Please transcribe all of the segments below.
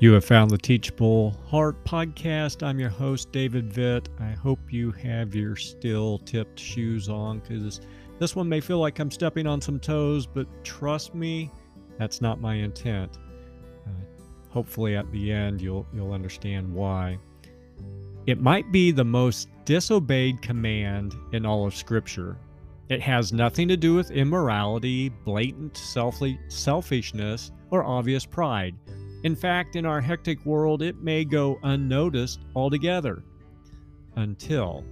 You have found the Teachable Heart podcast. I'm your host, David Vitt. I hope you have your still tipped shoes on because this one may feel like I'm stepping on some toes, but trust me, that's not my intent. Uh, hopefully, at the end, you'll you'll understand why. It might be the most disobeyed command in all of Scripture. It has nothing to do with immorality, blatant selfishness, or obvious pride. In fact, in our hectic world, it may go unnoticed altogether until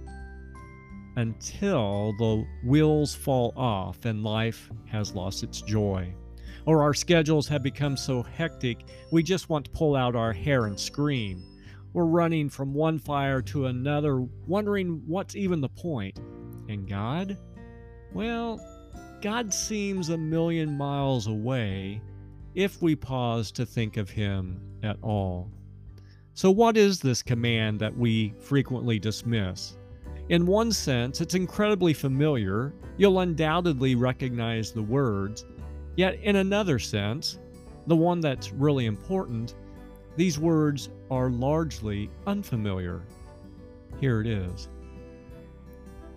until the wheels fall off and life has lost its joy. Or our schedules have become so hectic we just want to pull out our hair and scream. We're running from one fire to another, wondering what's even the point. And God? Well, God seems a million miles away if we pause to think of Him at all. So, what is this command that we frequently dismiss? In one sense, it's incredibly familiar. You'll undoubtedly recognize the words. Yet, in another sense, the one that's really important, these words are largely unfamiliar. Here it is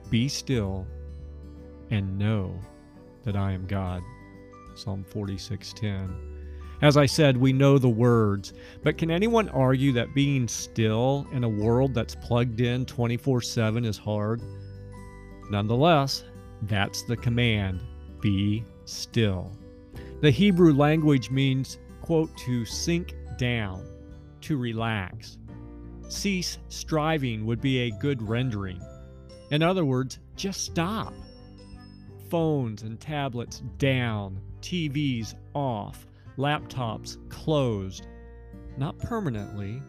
Be still and know that I am God. Psalm 46:10. As I said, we know the words, but can anyone argue that being still in a world that's plugged in 24 7 is hard? Nonetheless, that's the command be still. The Hebrew language means, quote, to sink down, to relax. Cease striving would be a good rendering. In other words, just stop. Phones and tablets down, TVs off, laptops closed, not permanently,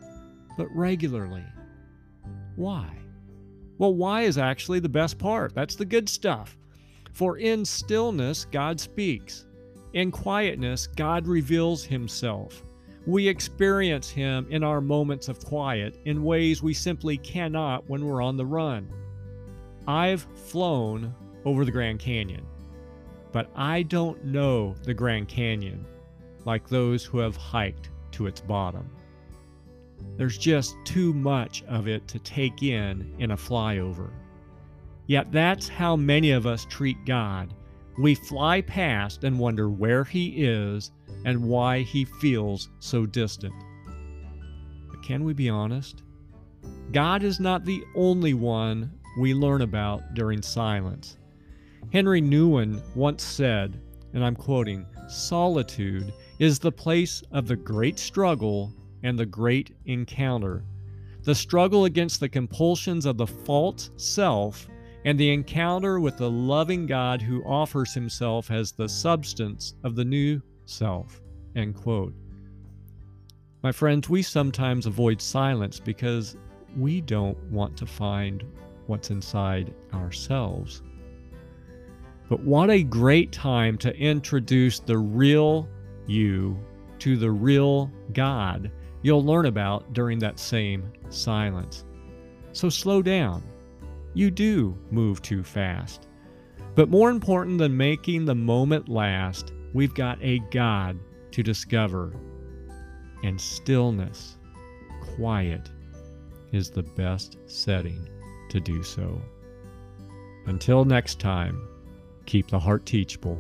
but regularly. Why? Well, why is actually the best part. That's the good stuff. For in stillness, God speaks. In quietness, God reveals himself. We experience him in our moments of quiet in ways we simply cannot when we're on the run. I've flown over the Grand Canyon, but I don't know the Grand Canyon like those who have hiked to its bottom. There's just too much of it to take in in a flyover. Yet that's how many of us treat God. We fly past and wonder where He is and why He feels so distant. But can we be honest? God is not the only one we learn about during silence. Henri Nouwen once said, and I'm quoting, solitude is the place of the great struggle and the great encounter. The struggle against the compulsions of the false self and the encounter with the loving God who offers himself as the substance of the new self. End quote. My friends, we sometimes avoid silence because we don't want to find what's inside ourselves. But what a great time to introduce the real you to the real God you'll learn about during that same silence. So slow down. You do move too fast. But more important than making the moment last, we've got a God to discover. And stillness, quiet, is the best setting to do so. Until next time, keep the heart teachable